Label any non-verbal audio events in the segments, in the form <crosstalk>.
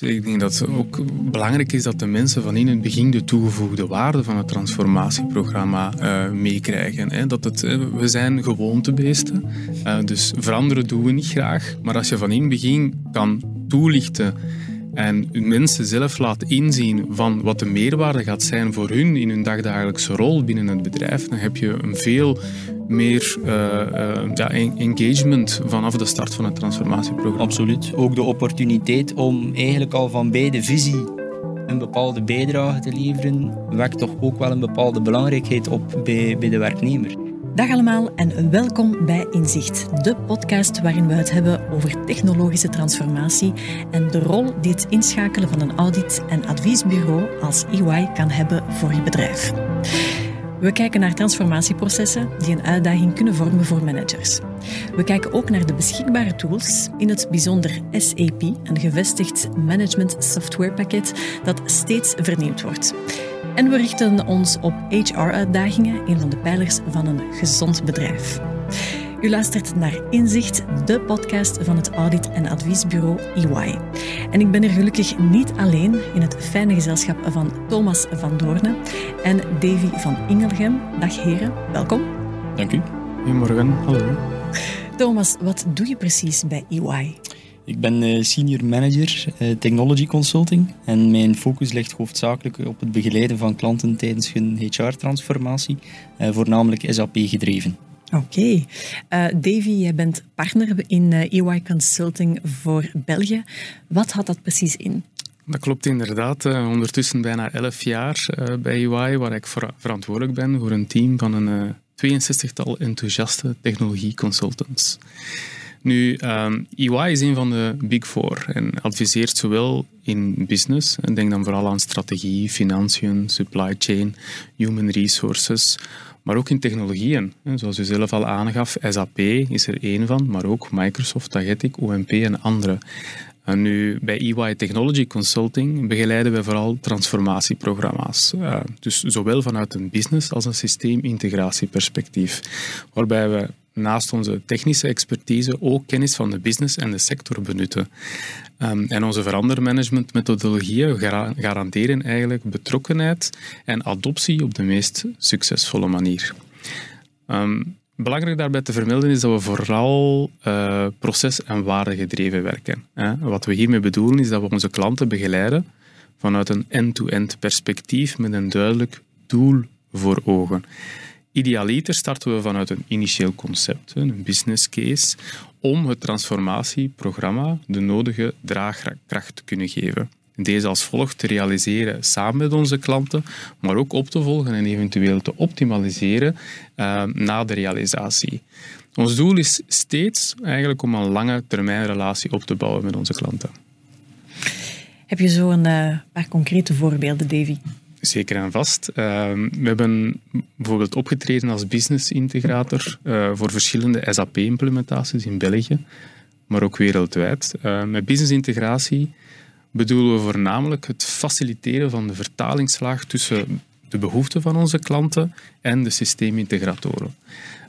Ik denk dat het ook belangrijk is dat de mensen van in het begin de toegevoegde waarde van het transformatieprogramma uh, meekrijgen. Dat het, we zijn gewoontebeesten, uh, dus veranderen doen we niet graag. Maar als je van in het begin kan toelichten en mensen zelf laat inzien van wat de meerwaarde gaat zijn voor hun in hun dagdagelijkse rol binnen het bedrijf, dan heb je een veel meer uh, uh, ja, engagement vanaf de start van het transformatieprogramma. Absoluut. Ook de opportuniteit om eigenlijk al van bij de visie een bepaalde bijdrage te leveren, wekt toch ook wel een bepaalde belangrijkheid op bij, bij de werknemer. Dag allemaal en welkom bij Inzicht, de podcast waarin we het hebben over technologische transformatie en de rol die het inschakelen van een audit- en adviesbureau als EY kan hebben voor je bedrijf. We kijken naar transformatieprocessen die een uitdaging kunnen vormen voor managers. We kijken ook naar de beschikbare tools, in het bijzonder SAP, een gevestigd management softwarepakket dat steeds vernieuwd wordt. En we richten ons op HR-uitdagingen, een van de pijlers van een gezond bedrijf. U luistert naar Inzicht, de podcast van het audit- en adviesbureau EY. En ik ben er gelukkig niet alleen in het fijne gezelschap van Thomas van Doorne en Davy van Ingelgem. Dag heren, welkom. Dank u. Goedemorgen, hallo. Thomas, wat doe je precies bij EY? Ik ben eh, senior manager uh, technology consulting en mijn focus ligt hoofdzakelijk op het begeleiden van klanten tijdens hun HR-transformatie, eh, voornamelijk SAP gedreven. Oké. Okay. Davy, jij bent partner in EY Consulting voor België. Wat had dat precies in? Dat klopt inderdaad. ondertussen bijna elf jaar bij EY, waar ik ver verantwoordelijk ben voor een team van een 62-tal enthousiaste technologie consultants. Nu, EY is een van de Big Four en adviseert zowel in business, en denk dan vooral aan strategie, financiën, supply chain, human resources, maar ook in technologieën. Zoals u zelf al aangaf, SAP is er één van, maar ook Microsoft, Tagetik, OMP en andere. En nu, bij EY Technology Consulting begeleiden we vooral transformatieprogramma's. Uh, dus zowel vanuit een business als een systeemintegratieperspectief, waarbij we naast onze technische expertise ook kennis van de business en de sector benutten. Um, en onze verandermanagementmethodologieën garanderen eigenlijk betrokkenheid en adoptie op de meest succesvolle manier. Um, belangrijk daarbij te vermelden is dat we vooral uh, proces- en waardegedreven werken. Hè. Wat we hiermee bedoelen is dat we onze klanten begeleiden vanuit een end-to-end -end perspectief met een duidelijk doel voor ogen. Idealiter starten we vanuit een initieel concept, een business case, om het transformatieprogramma de nodige draagkracht te kunnen geven. Deze als volgt te realiseren samen met onze klanten, maar ook op te volgen en eventueel te optimaliseren uh, na de realisatie. Ons doel is steeds eigenlijk om een lange termijn relatie op te bouwen met onze klanten. Heb je zo een uh, paar concrete voorbeelden, Davy? Zeker en vast. Ehm, we hebben bijvoorbeeld opgetreden als business integrator uh, voor verschillende SAP-implementaties in België, maar ook wereldwijd. Uh, met business integratie bedoelen we voornamelijk het faciliteren van de vertalingslaag tussen de behoeften van onze klanten en de systeemintegratoren.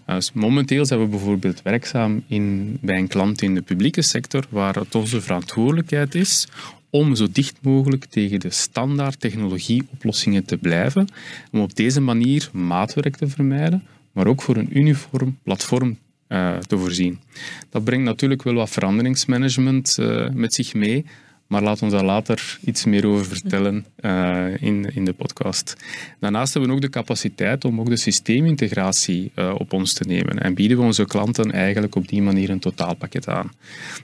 Uh, dus momenteel zijn we bijvoorbeeld werkzaam in, bij een klant in de publieke sector, waar het onze verantwoordelijkheid is om zo dicht mogelijk tegen de standaard technologieoplossingen te blijven, om op deze manier maatwerk te vermijden, maar ook voor een uniform platform uh, te voorzien. Dat brengt natuurlijk wel wat veranderingsmanagement uh, met zich mee, maar laat ons daar later iets meer over vertellen uh, in, in de podcast. Daarnaast hebben we ook de capaciteit om ook de systeemintegratie uh, op ons te nemen en bieden we onze klanten eigenlijk op die manier een totaalpakket aan.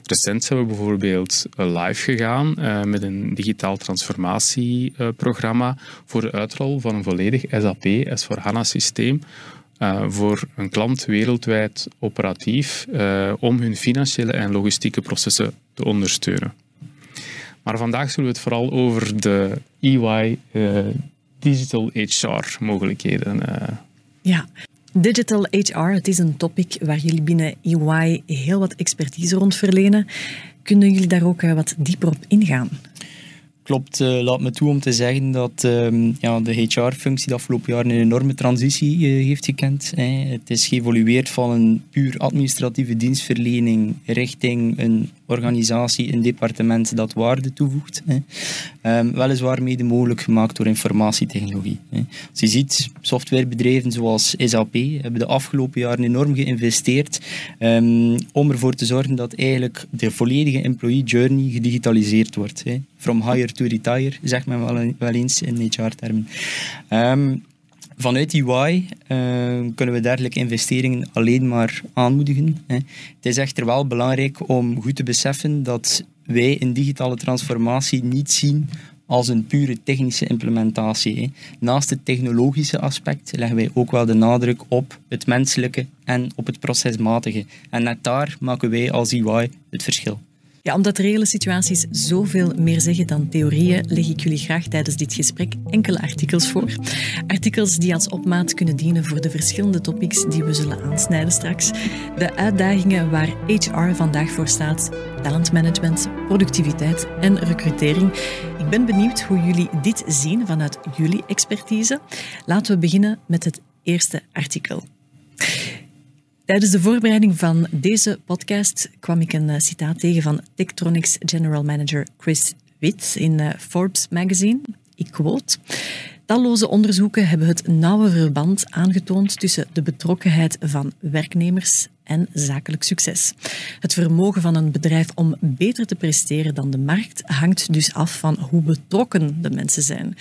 Recent zijn we bijvoorbeeld uh, live gegaan met een digitaal transformatieprogramma voor de uitrol van een volledig SAP S4HANA systeem voor een klant wereldwijd operatief om hun financiële en logistieke processen te ondersteunen. Maar vandaag zullen we het vooral over de EY uh, Digital HR mogelijkheden. Uh. Ja, Digital HR, het is een topic waar jullie binnen EY heel wat expertise rond verlenen. Kunnen jullie daar ook wat dieper op ingaan? Klopt, uh, laat me toe om te zeggen dat um, ja, de HR-functie de afgelopen jaren een enorme transitie uh, heeft gekend. Hè. Het is geëvolueerd van een puur administratieve dienstverlening richting een organisatie, een departement dat waarde toevoegt. Hè. Um, weliswaar mede mogelijk gemaakt door informatietechnologie. Hè. Als je ziet, softwarebedrijven zoals SAP hebben de afgelopen jaren enorm geïnvesteerd um, om ervoor te zorgen dat eigenlijk de volledige employee journey gedigitaliseerd wordt. Hè. From hire to retire, zegt men wel, wel eens in HR-termen. Um, Vanuit EY uh, kunnen we dergelijke investeringen alleen maar aanmoedigen. Hè. Het is echter wel belangrijk om goed te beseffen dat wij een digitale transformatie niet zien als een pure technische implementatie. Naast het technologische aspect leggen wij ook wel de nadruk op het menselijke en op het procesmatige. En net daar maken wij als EY het verschil. Ja, omdat reële situaties zoveel meer zeggen dan theorieën, leg ik jullie graag tijdens dit gesprek enkele artikels voor. Artikels die als opmaat kunnen dienen voor de verschillende topics die we zullen aansnijden straks. De uitdagingen waar HR vandaag voor staat, talentmanagement, productiviteit en recrutering. Ik ben benieuwd hoe jullie dit zien vanuit jullie expertise. Laten we beginnen met het eerste artikel. Tijdens de voorbereiding van deze podcast kwam ik een eh, citaat tegen van Tektronix General Manager Chris Witt in eh, Forbes magazine. Ik quote. Talloze onderzoeken hebben het nauwe verband aangetoond tussen de betrokkenheid van werknemers en zakelijk succes. Het vermogen van een bedrijf om beter te presteren dan de markt hangt dus af van hoe betrokken de mensen zijn.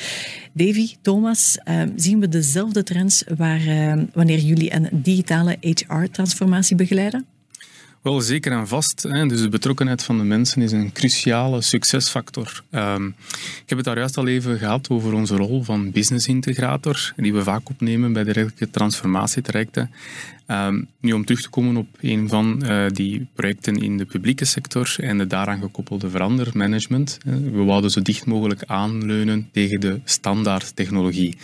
Davy, Thomas, uh, zien we dezelfde trends waar, uh, wanneer jullie een digitale HR-transformatie begeleiden? Wel, zeker en vast. Hè. Dus de betrokkenheid van de mensen is een cruciale succesfactor. Um, ik heb het daar juist al even gehad over onze rol van business integrator, die we vaak opnemen bij de transformatietrajecten. Um, nu om terug te komen op een van uh, die projecten in de publieke sector en de daaraan gekoppelde verandermanagement. we wouden zo dicht mogelijk aanleunen tegen de standaard technologie.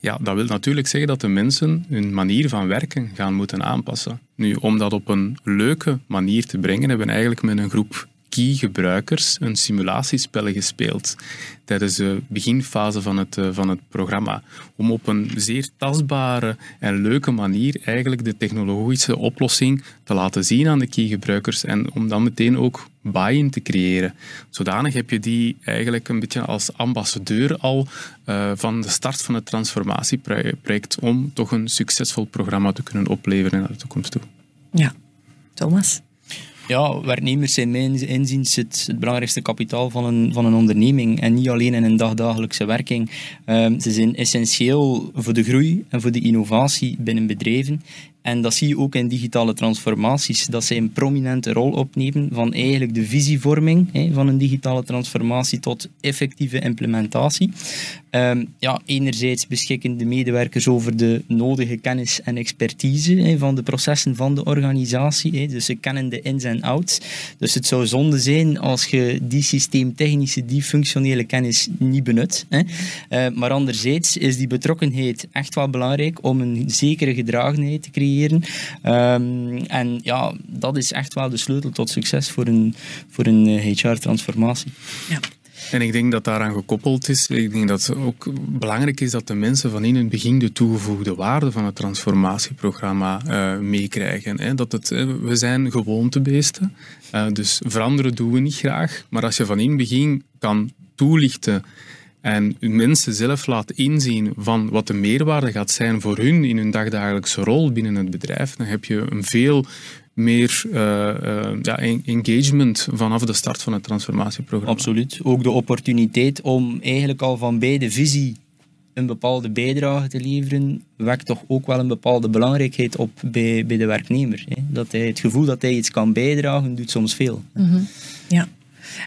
Ja, dat wil natuurlijk zeggen dat de mensen hun manier van werken gaan moeten aanpassen. Nu, om dat op een leuke manier te brengen, hebben we eigenlijk met een groep key-gebruikers een simulatiespel gespeeld tijdens de beginfase van het, eh, van het programma. Om op een zeer tastbare en leuke manier eigenlijk de technologische oplossing te laten zien aan de key-gebruikers en om dan meteen ook buy-in te creëren. Zodanig heb je die eigenlijk een beetje als ambassadeur al uh, van de start van het transformatieproject om toch een succesvol programma te kunnen opleveren naar de toekomst toe. Ja, Thomas? Ja, werknemers zijn mijn inziens het, belangrijkste kapitaal van een, van een onderneming. En niet alleen in een dagdagelijkse werking. Um, ze zijn essentieel voor de groei en voor de innovatie binnen bedrijven. En dat zie je ook in digitale transformaties, dat zij een prominente rol opnemen van eigenlijk de visievorming van een digitale transformatie tot effectieve implementatie. Um, ja, enerzijds beschikken de medewerkers over de nodige kennis en expertise van de processen van de organisatie, dus ze kennen de ins outs. Dus het zou zonde zijn als je die systeemtechnische, die functionele kennis niet benut. Hè. Uh, maar anderzijds is die betrokkenheid echt wel belangrijk om een zekere gedragenheid te creëren Ehm, en ja, dat is echt wel de sleutel tot succes voor een, voor een HR-transformatie. Ja. En ik denk dat daaraan gekoppeld is, ik denk dat het ook belangrijk is dat de mensen van in het begin de toegevoegde waarde van het transformatieprogramma uh, meekrijgen. Dat het, we zijn gewoontebeesten, uh, dus veranderen doen we niet graag. Maar als je van in het begin kan toelichten en mensen zelf laat inzien van wat de meerwaarde gaat zijn voor hun in hun dagdagelijkse rol binnen het bedrijf, dan heb je een veel meer uh, uh, ja, engagement vanaf de start van het transformatieprogramma. Absoluut. Ook de opportuniteit om eigenlijk al van bij de visie een bepaalde bijdrage te leveren, wekt toch ook wel een bepaalde belangrijkheid op bij, bij de werknemer. Hè? Dat hij het gevoel dat hij iets kan bijdragen, doet soms veel. Mm -hmm. Ja.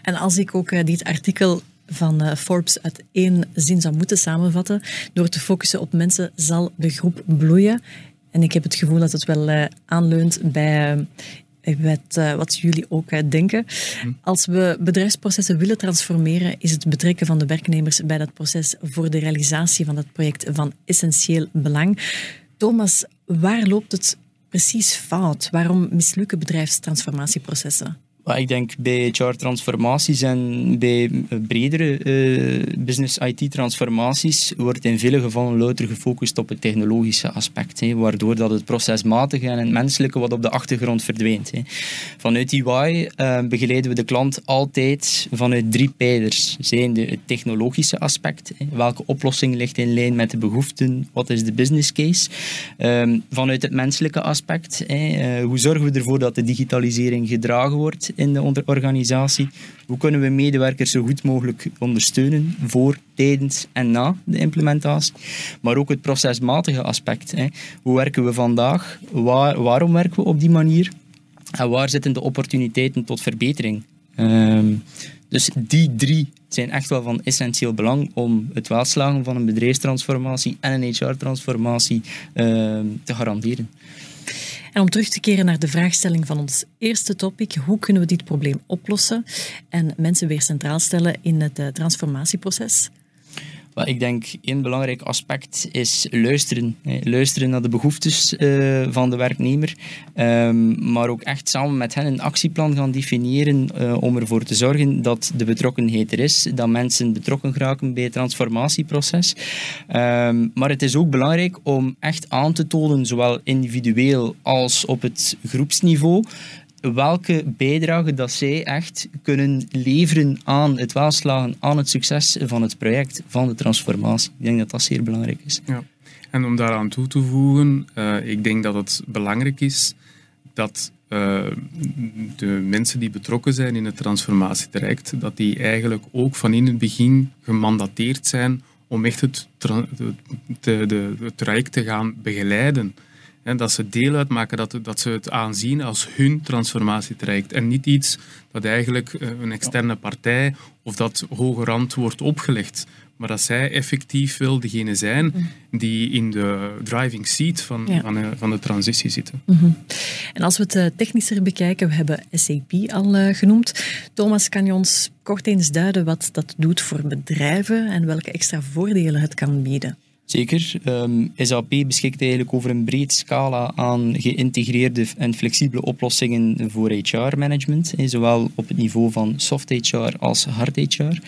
En als ik ook uh, dit artikel van uh, Forbes uit één zin zou moeten samenvatten. Door te focussen op mensen zal de groep bloeien. En ik heb het gevoel dat het wel uh, aanleunt bij wat, uh, wat jullie ook denken. Hm. Als we bedrijfsprocessen willen transformeren, is het betrekken van de werknemers bij dat proces voor de realisatie van het project van essentieel belang. Thomas, waar loopt het precies fout? Waarom mislukken bedrijfstransformatieprocessen? Ik denk bij HR-transformaties en bij bredere uh, business IT-transformaties wordt in vele gevallen louter gefocust op het technologische aspect, waardoor dat het procesmatige en het menselijke wat op de achtergrond verdwijnt. Vanuit EY uh, begeleiden we de klant altijd vanuit drie pijlers. Zijn het technologische aspect, welke oplossing ligt in lijn met de behoeften, wat is de business case. Um, vanuit het menselijke aspect, uh, hoe zorgen we ervoor dat de digitalisering gedragen wordt in de organisatie. Hoe kunnen we medewerkers zo goed mogelijk ondersteunen voor, tijdens en na de implementatie? Maar ook het procesmatige aspect. Hè. Hoe werken we vandaag? Waar, waarom werken we op die manier? En waar zitten de opportuniteiten tot verbetering? Um, dus die drie zijn echt wel van essentieel belang om het welslagen van een bedrijfstransformatie en een HR-transformatie uh, te garanderen. En om terug te keren naar de vraagstelling van ons eerste topic, hoe kunnen we dit probleem oplossen en mensen weer centraal stellen in het uh, transformatieproces? Ik denk één belangrijk aspect is luisteren. Luisteren naar de behoeftes uh, van de werknemer, um, maar ook echt samen met hen een actieplan gaan definiëren uh, om ervoor te zorgen dat de betrokkenheid er is, dat mensen betrokken geraken bij het transformatieproces. Um, maar het is ook belangrijk om echt aan te tonen, zowel individueel als op het groepsniveau, welke bijdrage dat zij echt kunnen leveren aan het welslagen, aan het succes van het project, van de transformatie. Ik denk dat dat zeer belangrijk is. Ja. En om daaraan toe te voegen, uh, ik denk dat het belangrijk is dat uh, de mensen die betrokken zijn in het transformatietraject, dat die eigenlijk ook van in het begin gemandateerd zijn om echt de, de, het traject te gaan begeleiden. En dat ze deel uitmaken, dat, dat ze het aanzien als hun transformatietraject en niet iets dat eigenlijk eh, een externe partij of dat hoge rand wordt opgelegd. Maar dat zij effectief wel degene zijn mhm. die in de driving seat van, van, de, van, de transitie zitten. Mhm. En als we het eh, technischer bekijken, we hebben SAP al uh, genoemd. Thomas, kan je ons kort eens duiden wat dat doet voor bedrijven en welke extra voordelen het kan bieden? Zeker. Ehm, SAP beschikt eigenlijk over een breed scala aan geïntegreerde en flexibele oplossingen voor HR-management, zowel op het niveau van soft HR als hard HR.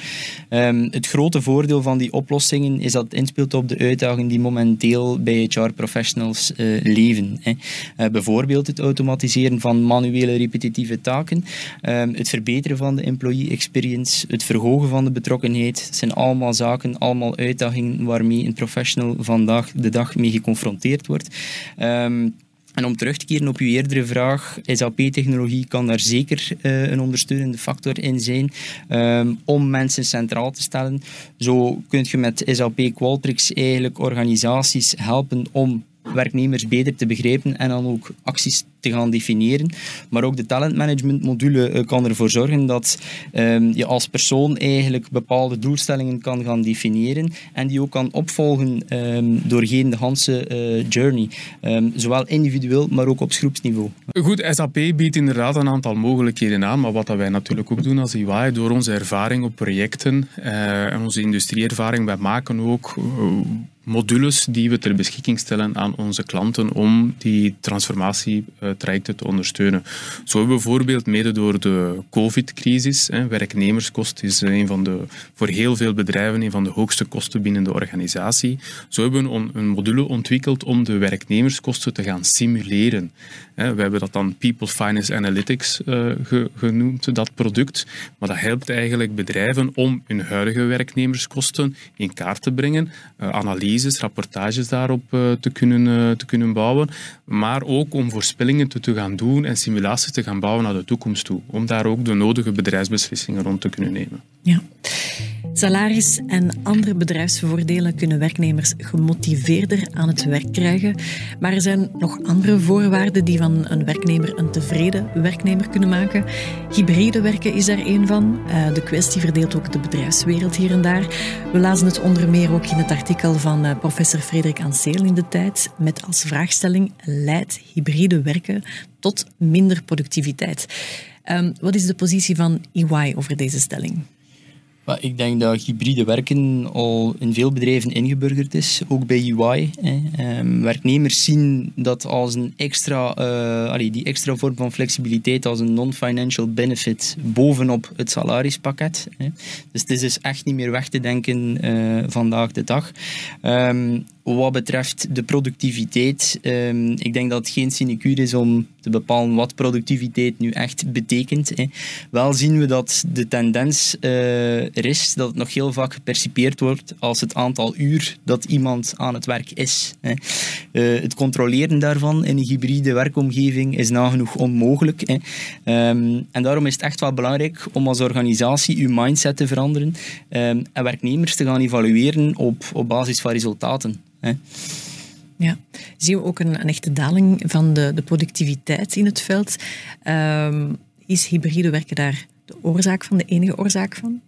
Ehm, het grote voordeel van die oplossingen is dat het inspeelt op de uitdagingen die momenteel bij HR-professionals uh, leven. Hè. Uh, bijvoorbeeld het automatiseren van manuele repetitieve taken, um, het verbeteren van de employee experience, het verhogen van de betrokkenheid. Het zijn allemaal zaken, allemaal uitdagingen waarmee een professional vandaag de dag mee geconfronteerd wordt. Um, en om terug te keren op uw eerdere vraag, SAP-technologie kan daar zeker uh, een ondersteunende factor in zijn um, om mensen centraal te stellen. Zo kun je met SAP Qualtrics eigenlijk organisaties helpen om werknemers beter te begrijpen en dan ook acties te gaan definiëren. Maar ook de talentmanagement module uh, kan ervoor zorgen dat um, je als persoon eigenlijk bepaalde doelstellingen kan gaan definiëren en die ook kan opvolgen um, doorheen de hele uh, journey. Um, zowel individueel, maar ook op groepsniveau. Goed, SAP biedt inderdaad een aantal mogelijkheden aan, maar wat dat wij natuurlijk ook doen als EY, door onze ervaring op projecten uh, en onze industrieervaring, wij maken ook modules die we ter beschikking stellen aan onze klanten om die transformatietrajecten te ondersteunen. Zo hebben we bijvoorbeeld mede door de COVID-crisis, werknemerskost is een van de, voor heel veel bedrijven een van de hoogste kosten binnen de organisatie. Zo hebben we een module ontwikkeld om de werknemerskosten te gaan simuleren. We hebben dat dan People Finance Analytics eh, genoemd, dat product. Maar dat helpt eigenlijk bedrijven om hun huidige werknemerskosten in kaart te brengen, eh, analyses, rapportages daarop eh, te, kunnen, te kunnen bouwen, maar ook om voorspellingen te, te gaan doen en simulaties te gaan bouwen naar de toekomst toe, om daar ook de nodige bedrijfsbeslissingen rond te kunnen nemen. Ja. Salaris en andere bedrijfsvoordelen kunnen werknemers gemotiveerder aan het werk krijgen. Maar er zijn nog andere voorwaarden die van een werknemer een tevreden werknemer kunnen maken. Hybride werken is daar één van. Eh, de kwestie verdeelt ook de bedrijfswereld hier en daar. We lazen het onder meer ook in het artikel van eh, professor Frederik Anseel in de tijd, met als vraagstelling: leidt hybride werken tot minder productiviteit? Um, wat is de positie van EY over deze stelling? Maar ik denk dat hybride werken al in veel bedrijven ingeburgerd is, ook bij UI. Hè. Ehm, werknemers zien dat als een extra, allee, die extra vorm van flexibiliteit als een non-financial benefit bovenop het salarispakket. Hè. Dus het is dus echt niet meer weg te denken uh, vandaag de dag. Um, wat betreft de productiviteit, um, ik denk dat het geen sinecure is om te bepalen wat productiviteit nu echt betekent. Hè. Wel zien we dat de tendens uh, er is, dat het nog heel vaak gepercipieerd wordt als het aantal uur dat iemand aan het werk is. Hè. Uh, het controleren daarvan in een hybride werkomgeving is nagenoeg onmogelijk. Hè. Um, en daarom is het echt wel belangrijk om als organisatie uw mindset te veranderen um, en werknemers te gaan evalueren op, op basis van resultaten. Ja, zien we ook een, een, echte daling van de, de productiviteit in het veld. Um, is hybride werken daar de oorzaak van, de enige oorzaak van?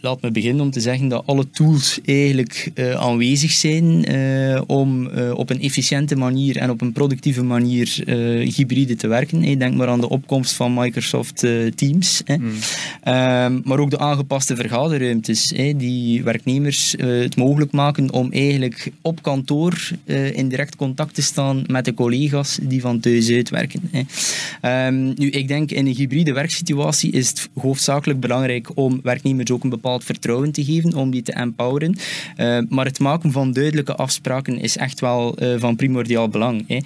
Laat me beginnen om te zeggen dat alle tools eigenlijk uh, aanwezig zijn uh, om uh, op een efficiënte manier en op een productieve manier hybride te werken. Hey, denk maar aan de opkomst van Microsoft Teams. Mm. maar ook de aangepaste vergaderruimtes hey, die werknemers het mogelijk maken om eigenlijk op kantoor in direct contact te staan met de collega's die van thuis uitwerken. Um, nu, ik denk in een hybride werksituatie is het hoofdzakelijk belangrijk om werknemers ook een bepaald vertrouwen te geven, om die te empoweren. Uh, maar het maken van duidelijke afspraken is echt wel uh, van primordiaal belang. Hè.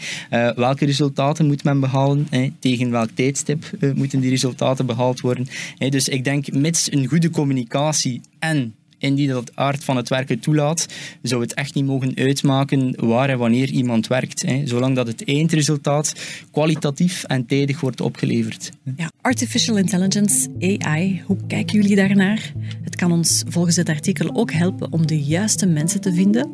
Uh, welke resultaten moet men behalen? Hè? Tegen welk tijdstip moeten die resultaten behaald worden? Hè? Dus ik denk, mits een goede communicatie en indien dat aard van het werken toelaat, zou het echt niet mogen uitmaken waar en wanneer iemand werkt. Hè, zolang dat het eindresultaat kwalitatief en tijdig wordt opgeleverd. Ja, artificial intelligence, AI, hoe kijken jullie daarnaar? Het kan ons volgens het artikel ook helpen om de juiste mensen te vinden.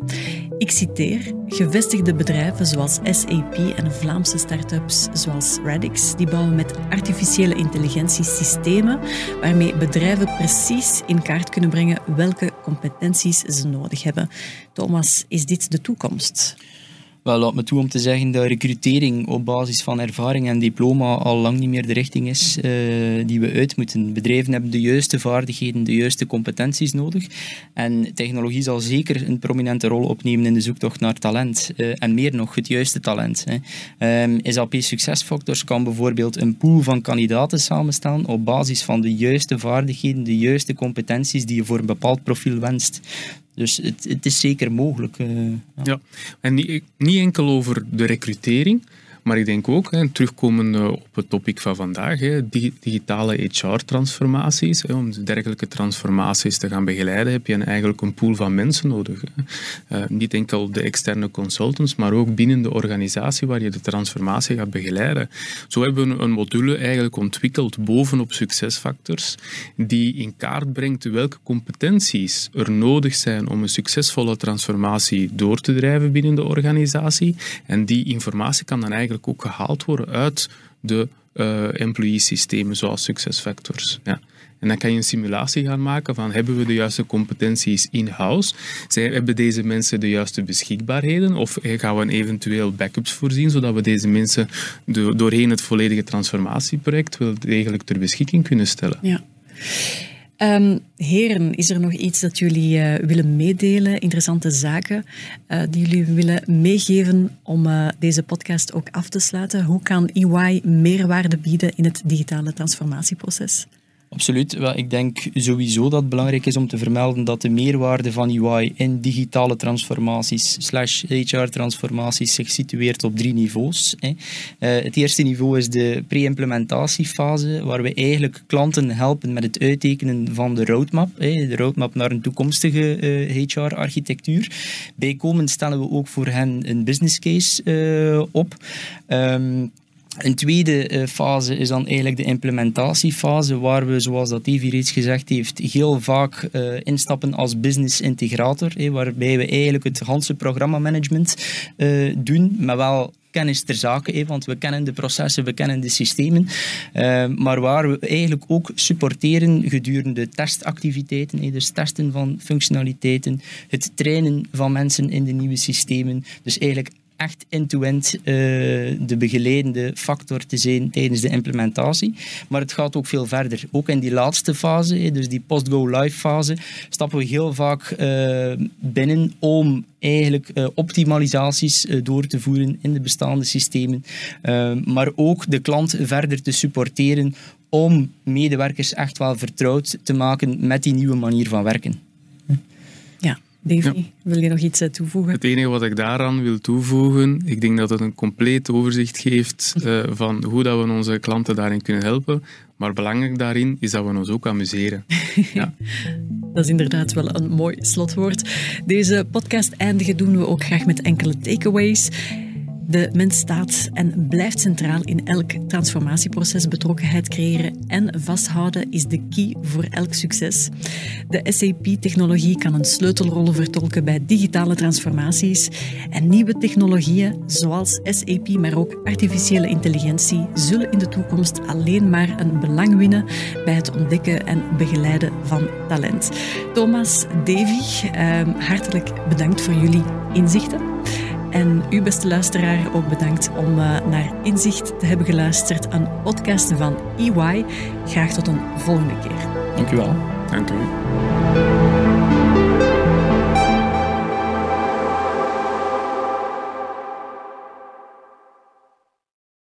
Ik citeer, gevestigde bedrijven zoals SAP en Vlaamse start-ups zoals Radix, die bouwen met artificiële intelligentie systemen waarmee bedrijven precies in kaart kunnen brengen welke welke competenties ze nodig hebben. Thomas, is dit de toekomst? Wel, laat me toe om te zeggen dat recrutering op basis van ervaring en diploma al lang niet meer de richting is uh, die we uit moeten. Bedrijven hebben de juiste vaardigheden, de juiste competenties nodig. En technologie zal zeker een prominente rol opnemen in de zoektocht naar talent. Uh, en meer nog, het juiste talent. Hè. Um, SAP Succesfactors kan bijvoorbeeld een pool van kandidaten samenstellen op basis van de juiste vaardigheden, de juiste competenties die je voor een bepaald profiel wenst. Dus het, is zeker mogelijk. Ja. ja. en niet, niet enkel over de recrutering, maar ik denk ook, hè, terugkomen eh, op het topic van vandaag, hè, digitale HR-transformaties. Om dergelijke transformaties te gaan begeleiden heb je eigenlijk een pool van mensen nodig. Uh, niet enkel de externe consultants, maar ook binnen de organisatie waar je de transformatie gaat begeleiden. Zo hebben we een module eigenlijk ontwikkeld bovenop succesfactors die in kaart brengt welke competenties er nodig zijn om een succesvolle transformatie door te drijven binnen de organisatie. En die informatie kan dan eigenlijk ook gehaald worden uit de uh, employee-systemen zoals SuccessFactors. Ja. En dan kan je een simulatie gaan maken van hebben we de juiste competenties in-house? Hebben deze mensen de juiste beschikbaarheden? Of gaan we eventueel backups voorzien, zodat we deze mensen doorheen het volledige transformatieproject wel degelijk ter beschikking kunnen stellen? Ja. Um, heren, is er nog iets dat jullie uh, willen meedelen? Interessante zaken uh, die jullie willen meegeven om uh, deze podcast ook af te sluiten? Hoe kan EY meerwaarde bieden in het digitale transformatieproces? Absoluut. Wel, ik denk sowieso dat het belangrijk is om te vermelden dat de meerwaarde van UI in digitale transformaties slash HR-transformaties zich situeert op drie niveaus. Hè. Uh, het eerste niveau is de pre-implementatiefase, waar we eigenlijk klanten helpen met het uittekenen van de roadmap, hè, de roadmap naar een toekomstige uh, eh, HR-architectuur. Bijkomend stellen we ook voor hen een business case uh, op. Um, een tweede eh, fase is dan eigenlijk de implementatiefase, waar we, zoals dat Evi reeds gezegd heeft, heel vaak uh, instappen als business integrator, waarbij we eigenlijk het hele programmamanagement uh, doen, maar wel kennis ter zake, want we kennen de processen, we kennen de systemen, maar waar we eigenlijk ook supporteren gedurende testactiviteiten, dus testen van functionaliteiten, het trainen van mensen in de nieuwe systemen, dus eigenlijk echt end-to-end uh, de begeleidende factor te zijn tijdens de implementatie. Maar het gaat ook veel verder. Ook in die laatste fase, dus die post-go-live fase, stappen we heel vaak uh, binnen om eigenlijk uh, optimalisaties door te voeren in de bestaande systemen. maar ook de klant verder te supporteren om medewerkers echt wel vertrouwd te maken met die nieuwe manier van werken. Ja, Davy, wil je nog iets eh, toevoegen? Het enige wat ik daaraan wil toevoegen, ik denk dat het een compleet overzicht geeft uh, <laughs> van hoe dat we onze klanten daarin kunnen helpen. Maar belangrijk daarin is dat we ons ook amuseren. <laughs> Ja. Dat is inderdaad wel een mooi slotwoord. Deze podcast eindigen doen we ook graag met enkele takeaways. De mens staat en blijft centraal in elk transformatieproces. Betrokkenheid creëren en vasthouden is de key voor elk succes. De SAP-technologie kan een sleutelrol vertolken bij digitale transformaties. En nieuwe technologieën, zoals SAP, maar ook artificiële intelligentie, zullen in de toekomst alleen maar een belang winnen bij het ontdekken en begeleiden van talent. Thomas, Davy, ehm, hartelijk bedankt voor jullie inzichten. En u, beste luisteraar, ook bedankt om uh, naar Inzicht te hebben geluisterd. Een podcast van EY. Graag tot een volgende keer. Dank u wel. Dank u.